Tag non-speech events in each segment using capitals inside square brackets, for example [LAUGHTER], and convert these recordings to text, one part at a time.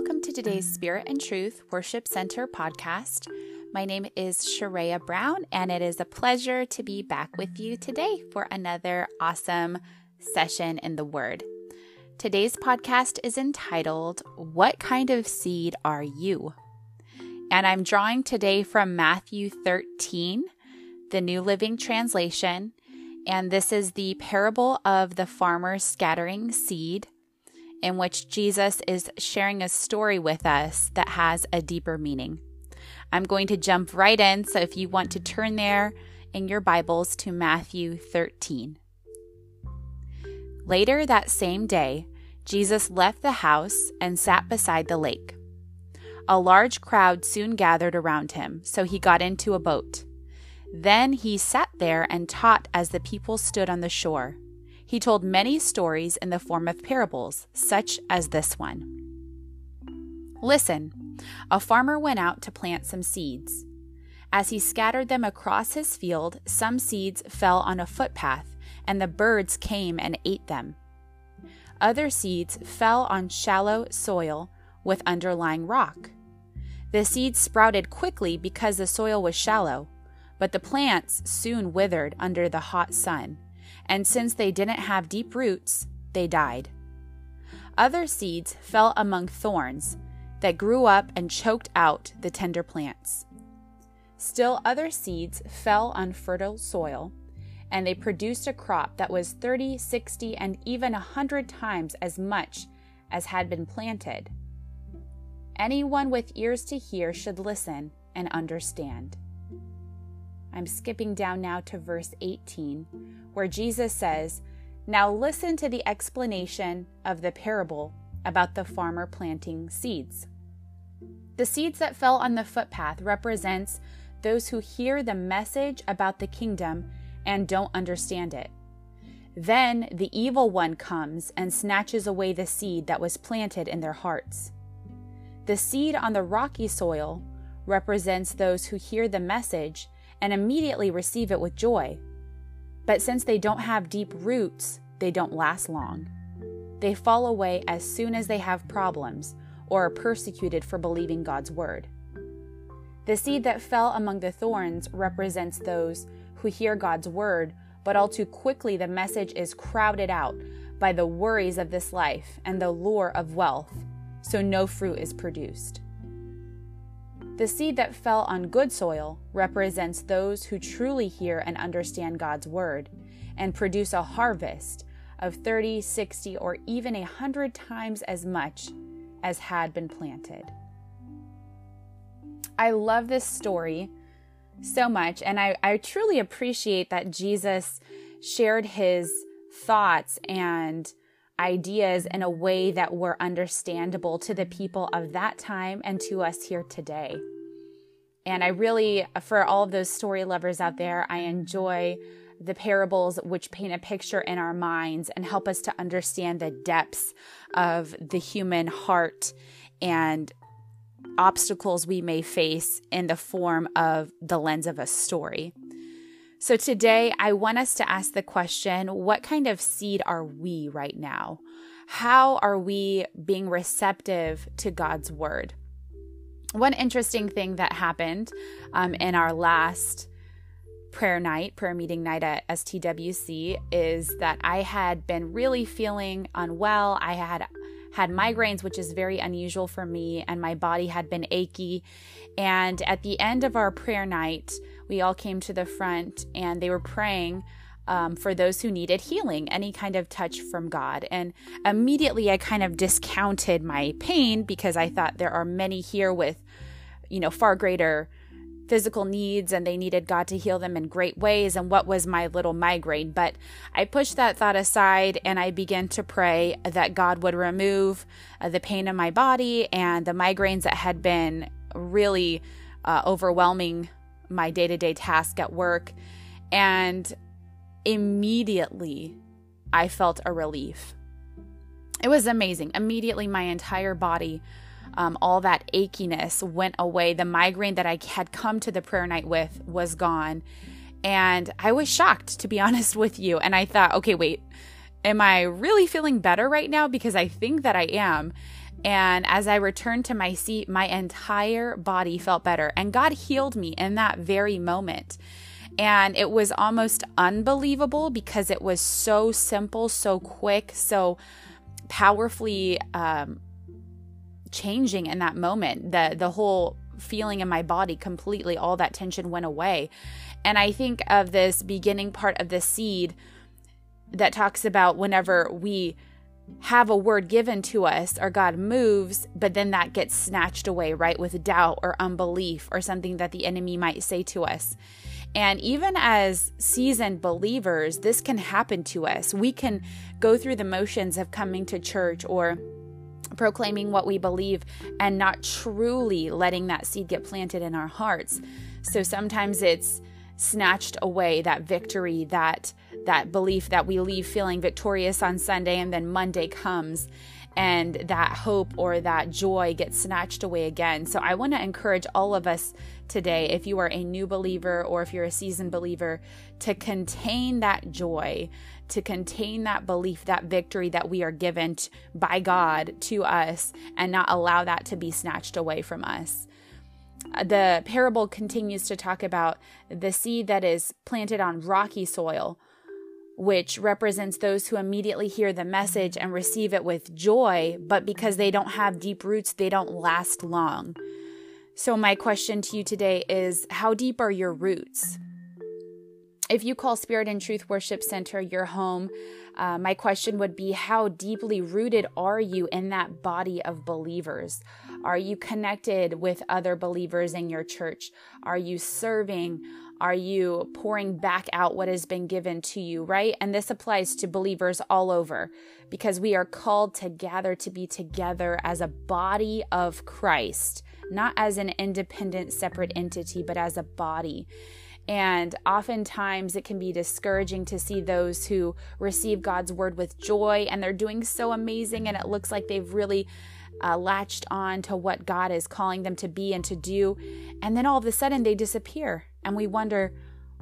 Welcome to today's Spirit and Truth Worship Center podcast. My name is Sharia Brown, and it is a pleasure to be back with you today for another awesome session in the Word. Today's podcast is entitled, What Kind of Seed Are You? And I'm drawing today from Matthew 13, the New Living Translation. And this is the parable of the farmer scattering seed in which Jesus is sharing a story with us that has a deeper meaning. I'm going to jump right in, so if you want to turn there in your Bibles to Matthew 13. Later that same day, Jesus left the house and sat beside the lake. A large crowd soon gathered around him, so he got into a boat. Then he sat there and taught as the people stood on the shore. He told many stories in the form of parables, such as this one. Listen, a farmer went out to plant some seeds. As he scattered them across his field, some seeds fell on a footpath, and the birds came and ate them. Other seeds fell on shallow soil with underlying rock. The seeds sprouted quickly because the soil was shallow, but the plants soon withered under the hot sun and since they didn't have deep roots, they died. Other seeds fell among thorns that grew up and choked out the tender plants. Still, other seeds fell on fertile soil, and they produced a crop that was 30, 60, and even a 100 times as much as had been planted. Anyone with ears to hear should listen and understand. I'm skipping down now to verse 18, where Jesus says, Now listen to the explanation of the parable about the farmer planting seeds. The seeds that fell on the footpath represents those who hear the message about the kingdom and don't understand it. Then the evil one comes and snatches away the seed that was planted in their hearts. The seed on the rocky soil represents those who hear the message and immediately receive it with joy. But since they don't have deep roots, they don't last long. They fall away as soon as they have problems or are persecuted for believing God's word. The seed that fell among the thorns represents those who hear God's word, but all too quickly the message is crowded out by the worries of this life and the lure of wealth, so no fruit is produced. The seed that fell on good soil represents those who truly hear and understand God's word and produce a harvest of 30, 60, or even a hundred times as much as had been planted. I love this story so much, and I, I truly appreciate that Jesus shared his thoughts and ideas in a way that were understandable to the people of that time and to us here today. And I really, for all of those story lovers out there, I enjoy the parables which paint a picture in our minds and help us to understand the depths of the human heart and obstacles we may face in the form of the lens of a story. So today, I want us to ask the question what kind of seed are we right now? How are we being receptive to God's word? One interesting thing that happened um, in our last prayer night, prayer meeting night at STWC, is that I had been really feeling unwell. I had had migraines, which is very unusual for me, and my body had been achy. And at the end of our prayer night, we all came to the front and they were praying um, for those who needed healing, any kind of touch from God. And immediately I kind of discounted my pain because I thought there are many here with, you know, far greater physical needs and they needed God to heal them in great ways. And what was my little migraine? But I pushed that thought aside and I began to pray that God would remove uh, the pain in my body and the migraines that had been really uh, overwhelming my day to day task at work. And immediately I felt a relief. It was amazing. Immediately, my entire body, um, all that achiness went away. The migraine that I had come to the prayer night with was gone. And I was shocked, to be [LAUGHS] honest with you. And I thought, okay, wait, am I really feeling better right now? Because I think that I am. And as I returned to my seat, my entire body felt better. And God healed me in that very moment. And it was almost unbelievable because it was so simple, so quick, so powerfully um, changing in that moment. The the whole feeling in my body completely, all that tension went away. And I think of this beginning part of the seed that talks about whenever we have a word given to us or God moves, but then that gets snatched away, right? With doubt or unbelief or something that the enemy might say to us. And even as seasoned believers, this can happen to us. We can go through the motions of coming to church or proclaiming what we believe and not truly letting that seed get planted in our hearts. So sometimes it's snatched away that victory, that that belief that we leave feeling victorious on Sunday and then Monday comes and that hope or that joy gets snatched away again. So I want to encourage all of us today, if you are a new believer or if you're a seasoned believer, to contain that joy, to contain that belief, that victory that we are given by God to us, and not allow that to be snatched away from us. Uh, the parable continues to talk about the seed that is planted on rocky soil which represents those who immediately hear the message and receive it with joy, but because they don't have deep roots, they don't last long. So, my question to you today is How deep are your roots? If you call Spirit and Truth Worship Center your home, uh, my question would be How deeply rooted are you in that body of believers? Are you connected with other believers in your church? Are you serving? Are you pouring back out what has been given to you, right? And this applies to believers all over because we are called to gather to be together as a body of Christ, not as an independent, separate entity, but as a body. And oftentimes it can be discouraging to see those who receive God's word with joy and they're doing so amazing and it looks like they've really uh, latched on to what God is calling them to be and to do. And then all of a sudden they disappear and we wonder,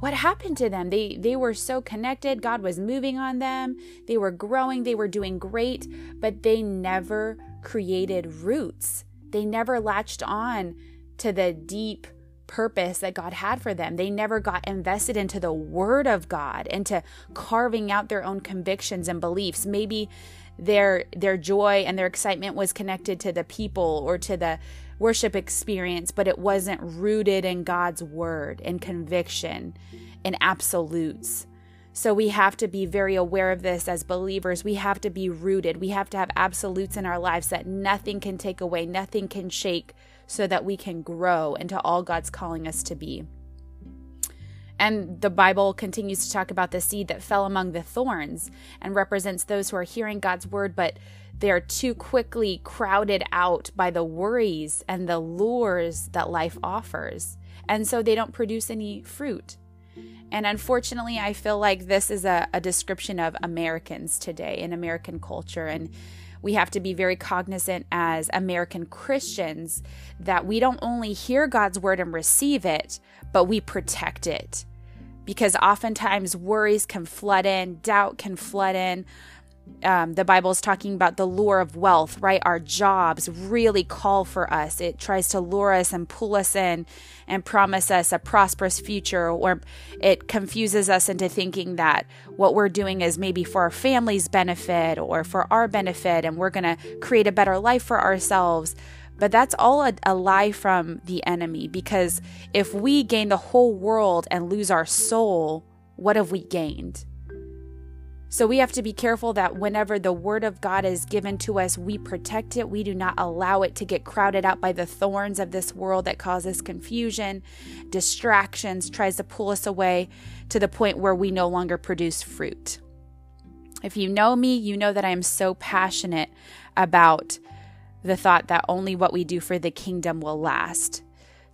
what happened to them they they were so connected god was moving on them they were growing they were doing great but they never created roots they never latched on to the deep purpose that God had for them. They never got invested into the Word of God, into carving out their own convictions and beliefs. Maybe their their joy and their excitement was connected to the people or to the worship experience, but it wasn't rooted in God's word and conviction and absolutes. So we have to be very aware of this as believers. We have to be rooted. We have to have absolutes in our lives that nothing can take away, nothing can shake, so that we can grow into all God's calling us to be. And the Bible continues to talk about the seed that fell among the thorns and represents those who are hearing God's word, but they are too quickly crowded out by the worries and the lures that life offers. And so they don't produce any fruit. And unfortunately, I feel like this is a, a description of Americans today in American culture. And we have to be very cognizant as American Christians that we don't only hear God's word and receive it, but we protect it. Because oftentimes worries can flood in, doubt can flood in, um, the Bible is talking about the lure of wealth, right? Our jobs really call for us. It tries to lure us and pull us in and promise us a prosperous future, or it confuses us into thinking that what we're doing is maybe for our family's benefit or for our benefit, and we're going to create a better life for ourselves. But that's all a, a lie from the enemy because if we gain the whole world and lose our soul, what have we gained? So we have to be careful that whenever the word of God is given to us, we protect it. We do not allow it to get crowded out by the thorns of this world that causes confusion, distractions, tries to pull us away to the point where we no longer produce fruit. If you know me, you know that I am so passionate about the thought that only what we do for the kingdom will last.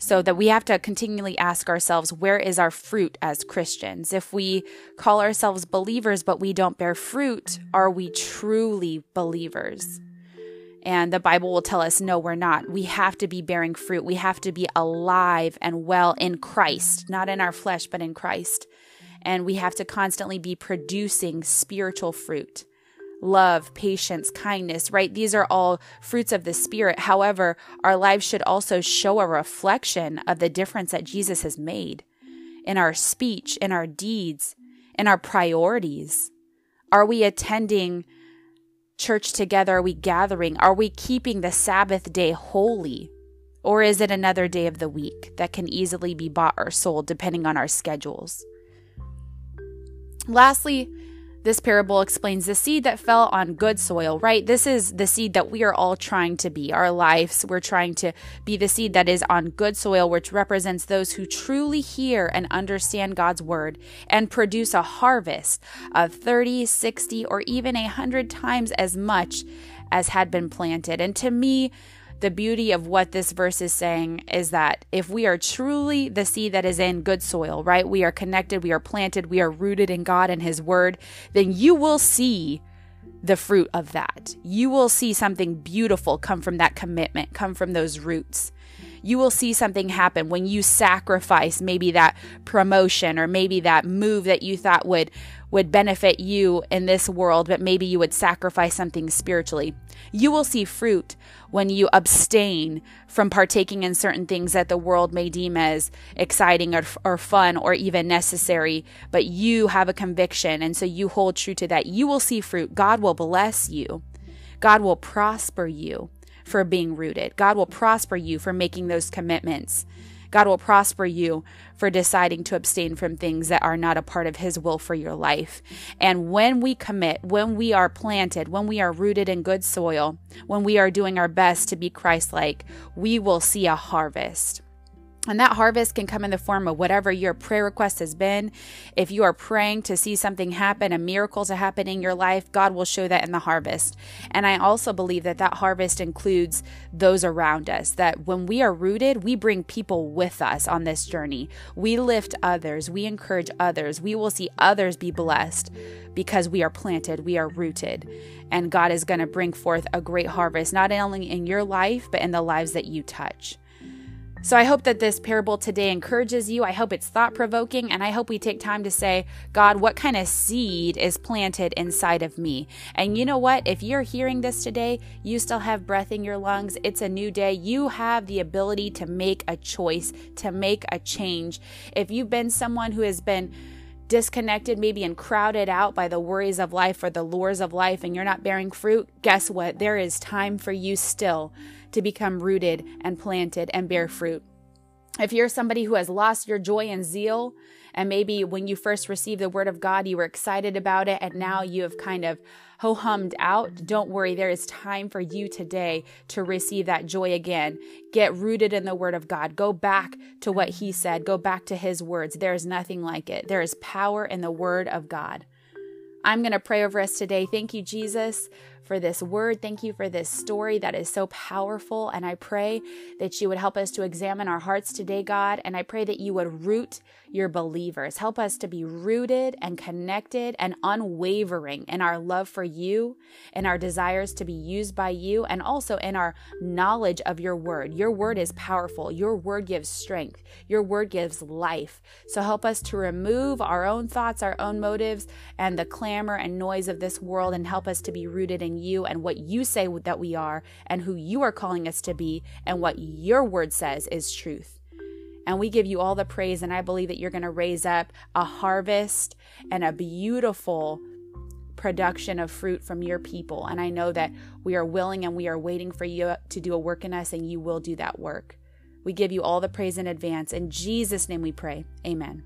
So that we have to continually ask ourselves, where is our fruit as Christians? If we call ourselves believers but we don't bear fruit, are we truly believers? And the Bible will tell us, no, we're not. We have to be bearing fruit. We have to be alive and well in Christ, not in our flesh, but in Christ. And we have to constantly be producing spiritual fruit love, patience, kindness, right? These are all fruits of the Spirit. However, our lives should also show a reflection of the difference that Jesus has made in our speech, in our deeds, in our priorities. Are we attending church together? Are we gathering? Are we keeping the Sabbath day holy? Or is it another day of the week that can easily be bought or sold depending on our schedules? Lastly, this parable explains the seed that fell on good soil, right? This is the seed that we are all trying to be. Our lives, we're trying to be the seed that is on good soil, which represents those who truly hear and understand God's word and produce a harvest of 30, 60, or even a 100 times as much as had been planted. And to me, the beauty of what this verse is saying is that if we are truly the seed that is in good soil, right? We are connected, we are planted, we are rooted in God and His Word, then you will see the fruit of that. You will see something beautiful come from that commitment, come from those roots. You will see something happen when you sacrifice maybe that promotion or maybe that move that you thought would would benefit you in this world, but maybe you would sacrifice something spiritually. You will see fruit when you abstain from partaking in certain things that the world may deem as exciting or, or fun or even necessary, but you have a conviction and so you hold true to that. You will see fruit. God will bless you, God will prosper you for being rooted, God will prosper you for making those commitments. God will prosper you for deciding to abstain from things that are not a part of His will for your life. And when we commit, when we are planted, when we are rooted in good soil, when we are doing our best to be Christ like, we will see a harvest. And that harvest can come in the form of whatever your prayer request has been. If you are praying to see something happen, a miracle to happen in your life, God will show that in the harvest. And I also believe that that harvest includes those around us, that when we are rooted, we bring people with us on this journey. We lift others, we encourage others, we will see others be blessed because we are planted, we are rooted. And God is going to bring forth a great harvest, not only in your life, but in the lives that you touch. So I hope that this parable today encourages you. I hope it's thought provoking, and I hope we take time to say, God, what kind of seed is planted inside of me? And you know what? If you're hearing this today, you still have breath in your lungs. It's a new day. You have the ability to make a choice, to make a change. If you've been someone who has been disconnected, maybe and crowded out by the worries of life or the lures of life, and you're not bearing fruit, guess what? There is time for you still to become rooted and planted and bear fruit. If you're somebody who has lost your joy and zeal, and maybe when you first received the word of God, you were excited about it, and now you have kind of ho hummed out, don't worry. There is time for you today to receive that joy again. Get rooted in the word of God. Go back to what he said, go back to his words. There is nothing like it. There is power in the word of God. I'm going to pray over us today. Thank you, Jesus, for this word. Thank you for this story that is so powerful. And I pray that you would help us to examine our hearts today, God. And I pray that you would root your believers. Help us to be rooted and connected and unwavering in our love for you and our desires to be used by you, and also in our knowledge of your word. Your word is powerful. Your word gives strength. Your word gives life. So help us to remove our own thoughts, our own motives, and the clamor and noise of this world, and help us to be rooted in you and what you say that we are and who you are calling us to be and what your word says is truth. And we give you all the praise, and I believe that you're going to raise up a harvest and a beautiful production of fruit from your people. And I know that we are willing and we are waiting for you to do a work in us, and you will do that work. We give you all the praise in advance. In Jesus' name we pray. Amen.